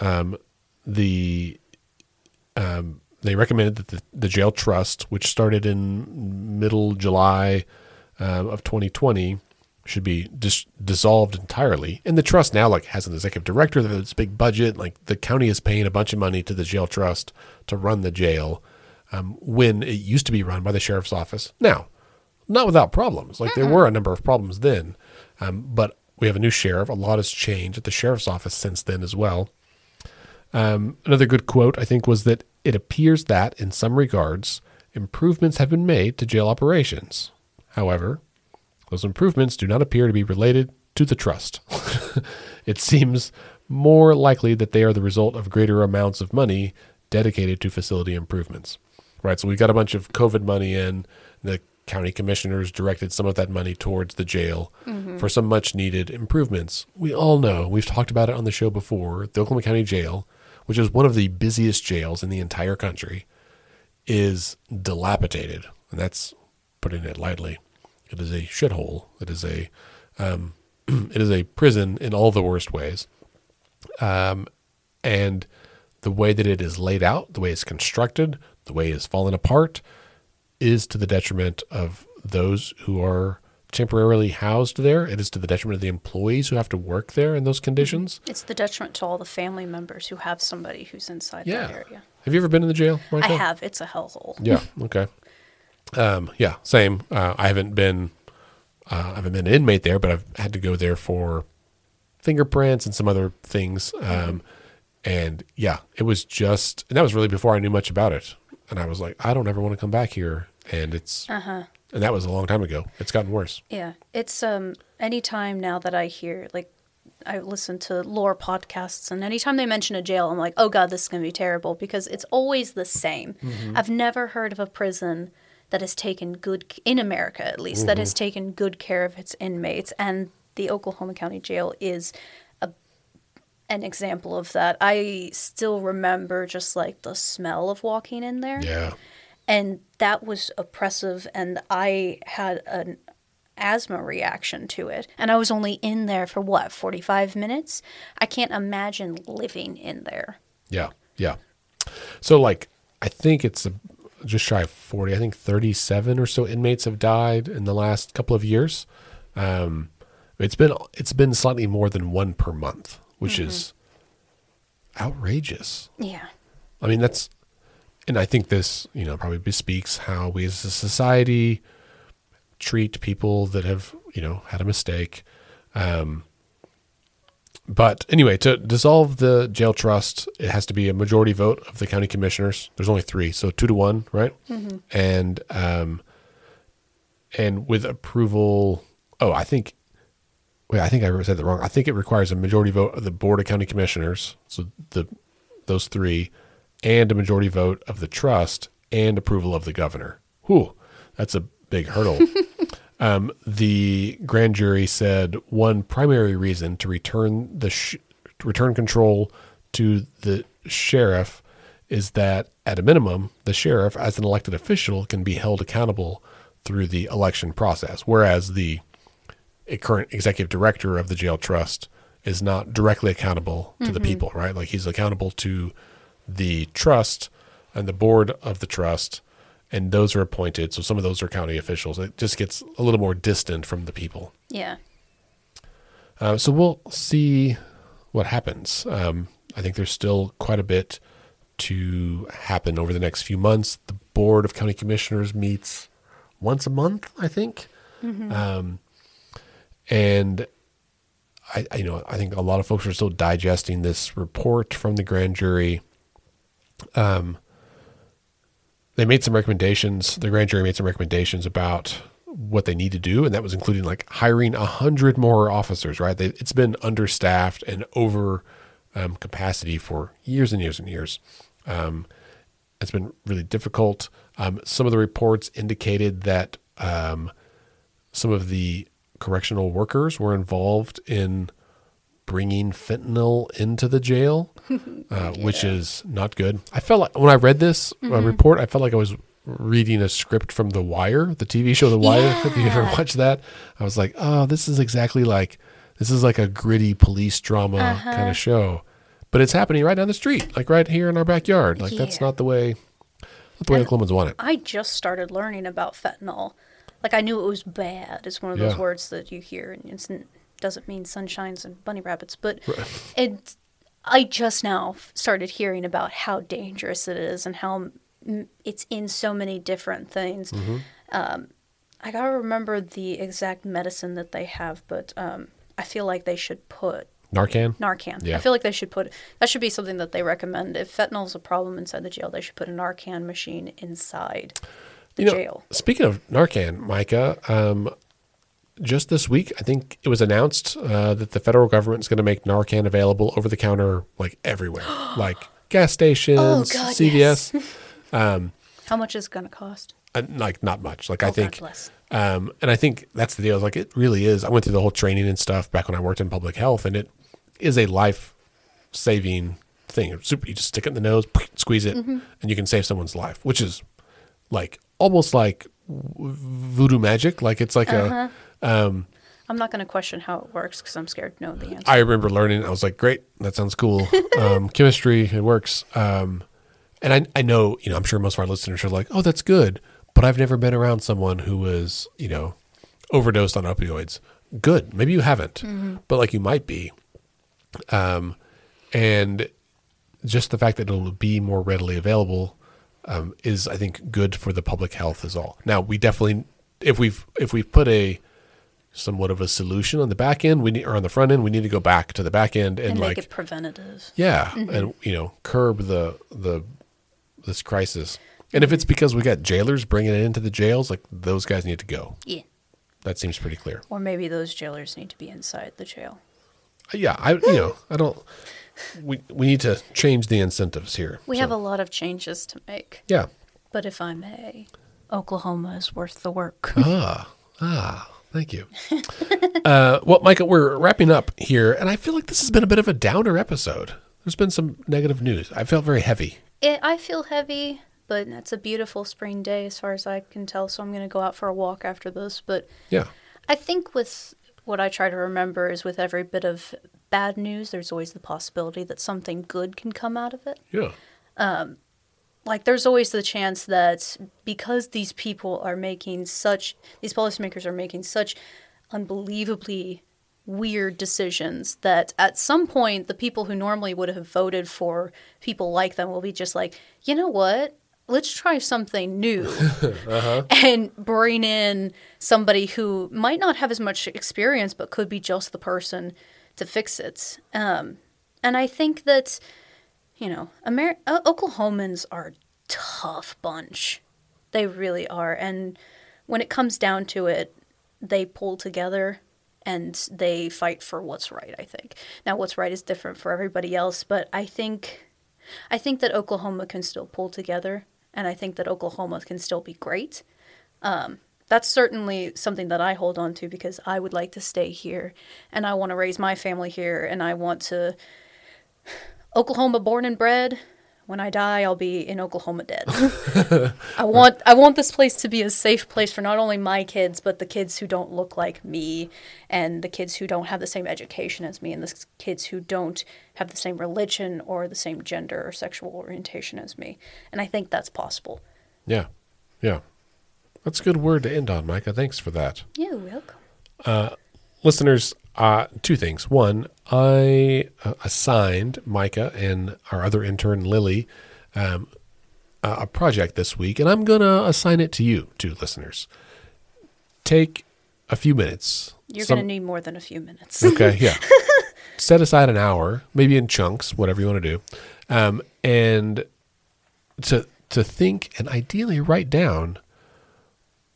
Um, the um, they recommended that the, the jail trust, which started in middle July um, of 2020, should be dis- dissolved entirely. And the trust now like has an executive director that has big budget. Like the county is paying a bunch of money to the jail trust to run the jail, um, when it used to be run by the sheriff's office. Now, not without problems. Like there were a number of problems then, um, but we have a new sheriff. A lot has changed at the sheriff's office since then as well. Um, another good quote, I think, was that it appears that, in some regards, improvements have been made to jail operations. However, those improvements do not appear to be related to the trust. it seems more likely that they are the result of greater amounts of money dedicated to facility improvements. Right, so we've got a bunch of COVID money in. The county commissioners directed some of that money towards the jail for some much needed improvements. We all know, we've talked about it on the show before, the Oklahoma County Jail, which is one of the busiest jails in the entire country, is dilapidated. And that's putting it lightly. It is a shithole. It is a um, it is a prison in all the worst ways. Um, and the way that it is laid out, the way it's constructed, the way it's fallen apart, is to the detriment of those who are temporarily housed there. It is to the detriment of the employees who have to work there in those conditions. It's the detriment to all the family members who have somebody who's inside Yeah. that area. Have you ever been in the jail? I have. It's a hellhole. Yeah. Okay. Um, yeah. Same. Uh, I haven't been. Uh, I haven't been an inmate there, but I've had to go there for fingerprints and some other things. Um, and yeah, it was just, and that was really before I knew much about it. And I was like, I don't ever want to come back here. And it's, Uh-huh. And that was a long time ago. It's gotten worse. Yeah. It's um anytime now that I hear like I listen to lore podcasts, and anytime they mention a jail, I'm like, oh god, this is going to be terrible because it's always the same. I've never heard of a prison that has taken good in America, at least, that has taken good care of its inmates, and the Oklahoma County Jail is a, an example of that. I still remember just like the smell of walking in there Yeah. And that was oppressive and i had an asthma reaction to it and i was only in there for what 45 minutes i can't imagine living in there Yeah, yeah. So like, I think it's a, just shy of forty. I think thirty-seven or so inmates have died in the last couple of years. Um, it's been it's been slightly more than one per month, which is outrageous. yeah I mean, that's, and I think this, you know, probably bespeaks how we as a society treat people that have, you know, had a mistake. Um, but anyway, to dissolve the jail trust, it has to be a majority vote of the county commissioners. There's only three, so two to one, right? And um, and with approval. Oh, I think. Wait, I think I said that wrong. I think it requires a majority vote of the board of county commissioners. So the those three, and a majority vote of the trust and approval of the governor. Whew, that's a big hurdle. um, the grand jury said one primary reason to return the sh- return control to the sheriff is that at a minimum, the sheriff, as an elected official, can be held accountable through the election process, whereas the a current executive director of the jail trust is not directly accountable to the people, right? Like he's accountable to the trust and the board of the trust, and those are appointed. So some of those are county officials. It just gets a little more distant from the people. yeah Uh, so we'll see what happens. Um, I think there's still quite a bit to happen over the next few months. The board of county commissioners meets once a month, I think, um, and I, I, you know, I think a lot of folks are still digesting this report from the grand jury. Um, they made some recommendations. The grand jury made some recommendations about what they need to do, and that was including like hiring a hundred more officers. Right? They, it's been understaffed and over um, capacity for years and years and years. Um, it's been really difficult. Um, some of the reports indicated that um, some of the correctional workers were involved in bringing fentanyl into the jail, uh, which is not good. I felt like when I read this uh, report, I felt like I was reading a script from The Wire, the TV show The Wire. Have you ever Yeah. watched that? I was like, oh, this is exactly like this is like a gritty police drama kind of show, but it's happening right down the street, like right here in our backyard. Like that's not the way, not the way Oklahomans want it. i just started learning about fentanyl like i knew it was bad it's one of those Yeah. words that you hear and it doesn't mean sunshines and bunny rabbits but it i just now started hearing about how dangerous it is and how it's in so many different things Mm-hmm. um, i gotta remember the exact medicine that they have but um, i feel like they should put Narcan. Narcan. Yeah. I feel like they should put that should be something that they recommend. If fentanyl's a problem inside the jail, they should put a Narcan machine inside the You know, jail. Speaking of Narcan, Micah, um, just this week, I think it was announced uh, that the federal government is going to make Narcan available over the counter, like everywhere, like gas stations, Oh, God, CVS, How much is it going to cost? uh, like not much. Like I Oh, God think, bless. um, and I think that's the deal. Like it really is. I went through the whole training and stuff back when I worked in public health, and it is a life saving thing. Super. You just stick it in the nose, squeeze it, Mm-hmm. and you can save someone's life, which is like almost like voodoo magic. Like it's like Uh-huh. a. Um, I'm not going to question how it works because I'm scared to know the answer. I remember learning. I was like, great, that sounds cool. Um, chemistry, it works. Um, and I, I know, you know, I'm sure most of our listeners are like, oh, that's good. But I've never been around someone who was, you know, overdosed on opioids. Good. Maybe you haven't, but like you might be. Um, and just the fact that it'll be more readily available um, is, I think, good for the public health as all. Now, we definitely, if we've if we've put a somewhat of a solution on the back end, we need, or on the front end, we need to go back to the back end and, and like, make it preventative. yeah, and you know, curb the the this crisis. And if it's because we got jailers bringing it into the jails, like those guys need to go. Yeah. That seems pretty clear. Or maybe those jailers need to be inside the jail. yeah, I you know I don't. We we need to change the incentives here. We So, have a lot of changes to make. yeah. But if I may, Oklahoma is worth the work. Ah, ah, thank you. uh, well, Michael, we're wrapping up here, and I feel like this has been a bit of a downer episode. There's been some negative news. I felt very heavy. It, I feel heavy, but that's a beautiful spring day as far as I can tell, so I'm going to go out for a walk after this. But Yeah. I think with what I try to remember is with every bit of bad news, there's always the possibility that something good can come out of it. Yeah. Like, there's always the chance that because these people are making such, these policymakers are making such unbelievably weird decisions that at some point the people who normally would have voted for people like them will be just like, you know what? Let's try something new and bring in somebody who might not have as much experience but could be just the person to fix it. Um, and I think that, you know, Amer- Oklahomans are a tough bunch. They really are. And when it comes down to it, they pull together and they fight for what's right, I think. Now what's right is different for everybody else, but I think I think that Oklahoma can still pull together and I think that Oklahoma can still be great. Um, that's certainly something that I hold on to because I would like to stay here and I want to raise my family here and I want to Oklahoma born and bred. When I die, I'll be in Oklahoma dead. I want I want this place to be a safe place for not only my kids, but the kids who don't look like me, and the kids who don't have the same education as me, and the kids who don't have the same religion or the same gender or sexual orientation as me. And I think that's possible. Yeah. Yeah. That's a good word to end on, Micah. Thanks for that. You're welcome. listeners, uh, two things. One, I uh, assigned Micah and our other intern Lily um, a project this week, and I'm gonna assign it to you, two listeners. Take a few minutes. You're Some- going to need more than a few minutes. Okay, yeah. Set aside an hour, maybe in chunks, whatever you want to do, um, and to to think and ideally write down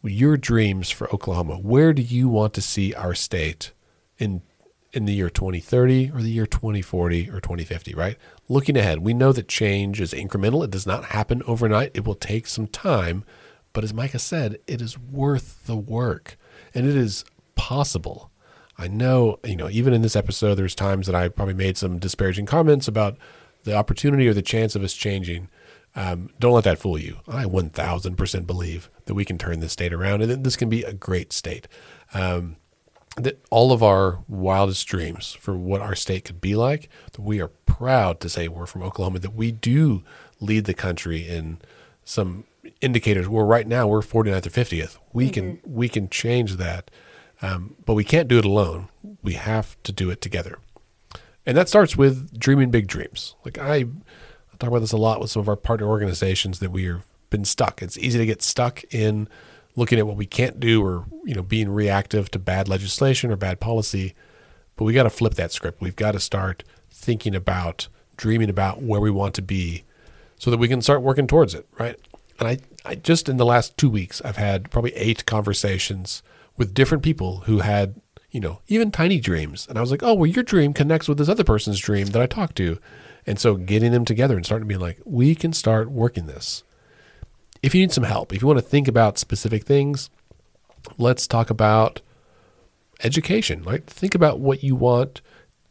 your dreams for Oklahoma. Where do you want to see our state in in the year 2030 or the year 2040 or 2050, right? Looking ahead, we know that change is incremental. It does not happen overnight. It will take some time, but as Micah said, it is worth the work and it is possible. I know, you know, even in this episode, there's times that I probably made some disparaging comments about the opportunity or the chance of us changing. Um, don't let that fool you. I 1000% believe that we can turn this state around and that this can be a great state. Um, that all of our wildest dreams for what our state could be like, that we are proud to say we're from Oklahoma, that we do lead the country in some indicators where right now we're 49th or 50th. We can we can change that, um, but we can't do it alone. We have to do it together, and that starts with dreaming big dreams. Like I, I talk about this a lot with some of our partner organizations that we have been stuck. It's easy to get stuck in looking at what we can't do or you know being reactive to bad legislation or bad policy but we got to flip that script. We've got to start thinking about dreaming about where we want to be so that we can start working towards it right? And i, I just in the last two weeks i've had probably eight conversations with different people who had you know even tiny dreams. And i was like oh well your dream connects with this other person's dream that i talked to. And so getting them together and starting to be like we can start working this if you need some help, if you want to think about specific things, let's talk about education. Right, think about what you want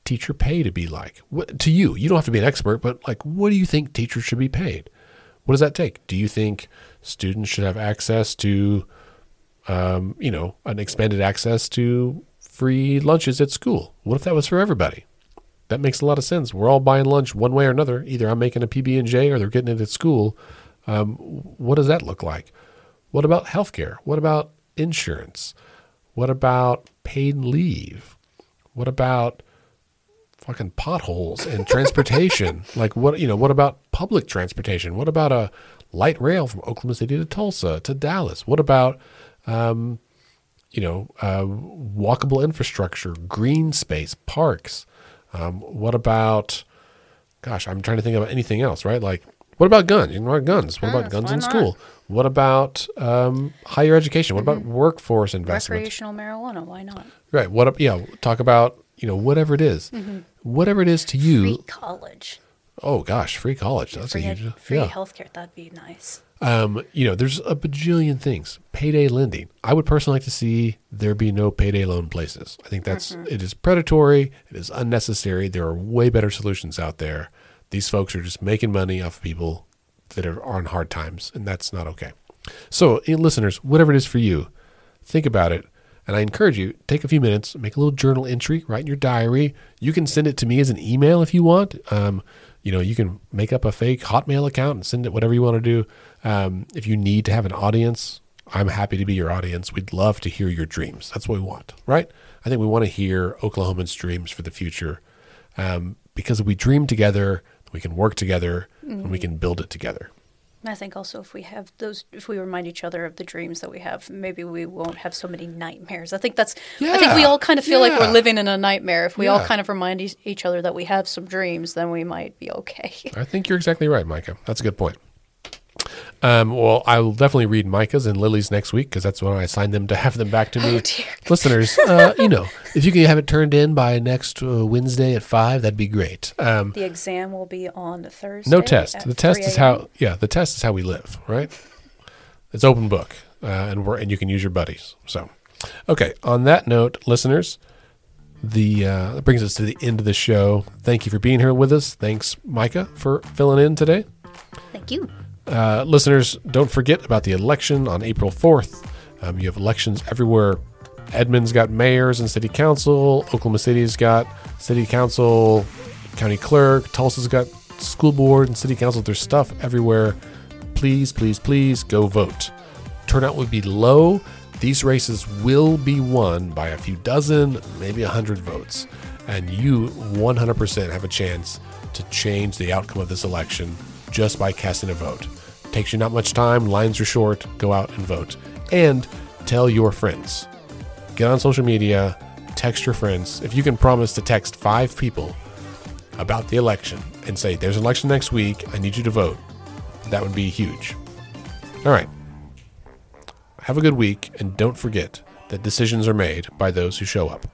teacher pay to be like. What, to you, you don't have to be an expert, but like, what do you think teachers should be paid? What does that take? Do you think students should have access to, um, you know, an expanded access to free lunches at school? What if that was for everybody? That makes a lot of sense. We're all buying lunch one way or another. Either I'm making a PB and J or they're getting it at school. Um, what does that look like? What about healthcare? What about insurance? What about paid leave? What about fucking potholes and transportation? like what you know? What about public transportation? What about a light rail from Oklahoma City to Tulsa to Dallas? What about um, you know uh, walkable infrastructure, green space, parks? Um, what about gosh? I'm trying to think about anything else, right? Like what about guns? You what about guns? What about guns in not? school? What about um, higher education? What about workforce investment? Recreational marijuana, why not? Right. What? Yeah. Talk about you know, whatever it is. whatever it is to you. Free college. Oh gosh, free college. That's free, a huge. free yeah. healthcare. That'd be nice. Um, you know, there's a bajillion things. Payday lending. I would personally like to see there be no payday loan places. I think that's it is predatory. It is unnecessary. There are way better solutions out there. These folks are just making money off of people that are on hard times, and that's not okay. So, eh, listeners, whatever it is for you, think about it. And I encourage you, take a few minutes, make a little journal entry, write in your diary. You can send it to me as an email if you want. Um, you know, you can make up a fake Hotmail account and send it whatever you want to do. Um, if you need to have an audience, I'm happy to be your audience. We'd love to hear your dreams. That's what we want, right? I think we want to hear Oklahomans' dreams for the future um, because we dream together, we can work together and we mm. can build it together. I think also if we have those, if we remind each other of the dreams that we have, maybe we won't have so many nightmares. I think that's. I think we all kind of feel like we're living in a nightmare. If we all kind of remind each- each other that we have some dreams, then we might be okay. I think you're exactly right, Micah. That's a good point. Um, well, I will definitely read Micah's and Lily's next week because that's when I assigned them to have them back to me. Oh. Listeners, uh, you know, if you can have it turned in by next uh, Wednesday at five, that'd be great. Um, the exam will be on Thursday. no test. The test is how. Yeah, the test is how we live, right? It's open book, uh, and we're and you can use your buddies. So, okay. On that note, listeners, the uh, that brings us to the end of the show. Thank you for being here with us. Thanks, Micah, for filling in today. Thank you. Uh, listeners, don't forget about the election on April 4th. Um, you have elections everywhere. Edmond's got mayors and city council. Oklahoma City's got city council, county clerk. Tulsa's got school board and city council. There's stuff everywhere. Please, please, please go vote. Turnout would be low. These races will be won by a few dozen, maybe a hundred votes. And you 100% have a chance to change the outcome of this election just by casting a vote. Takes you not much time, lines are short, go out and vote. And tell your friends. Get on social media, text your friends. If you can promise to text five people about the election and say, There's an election next week, I need you to vote, that would be huge. All right. Have a good week, and don't forget that decisions are made by those who show up.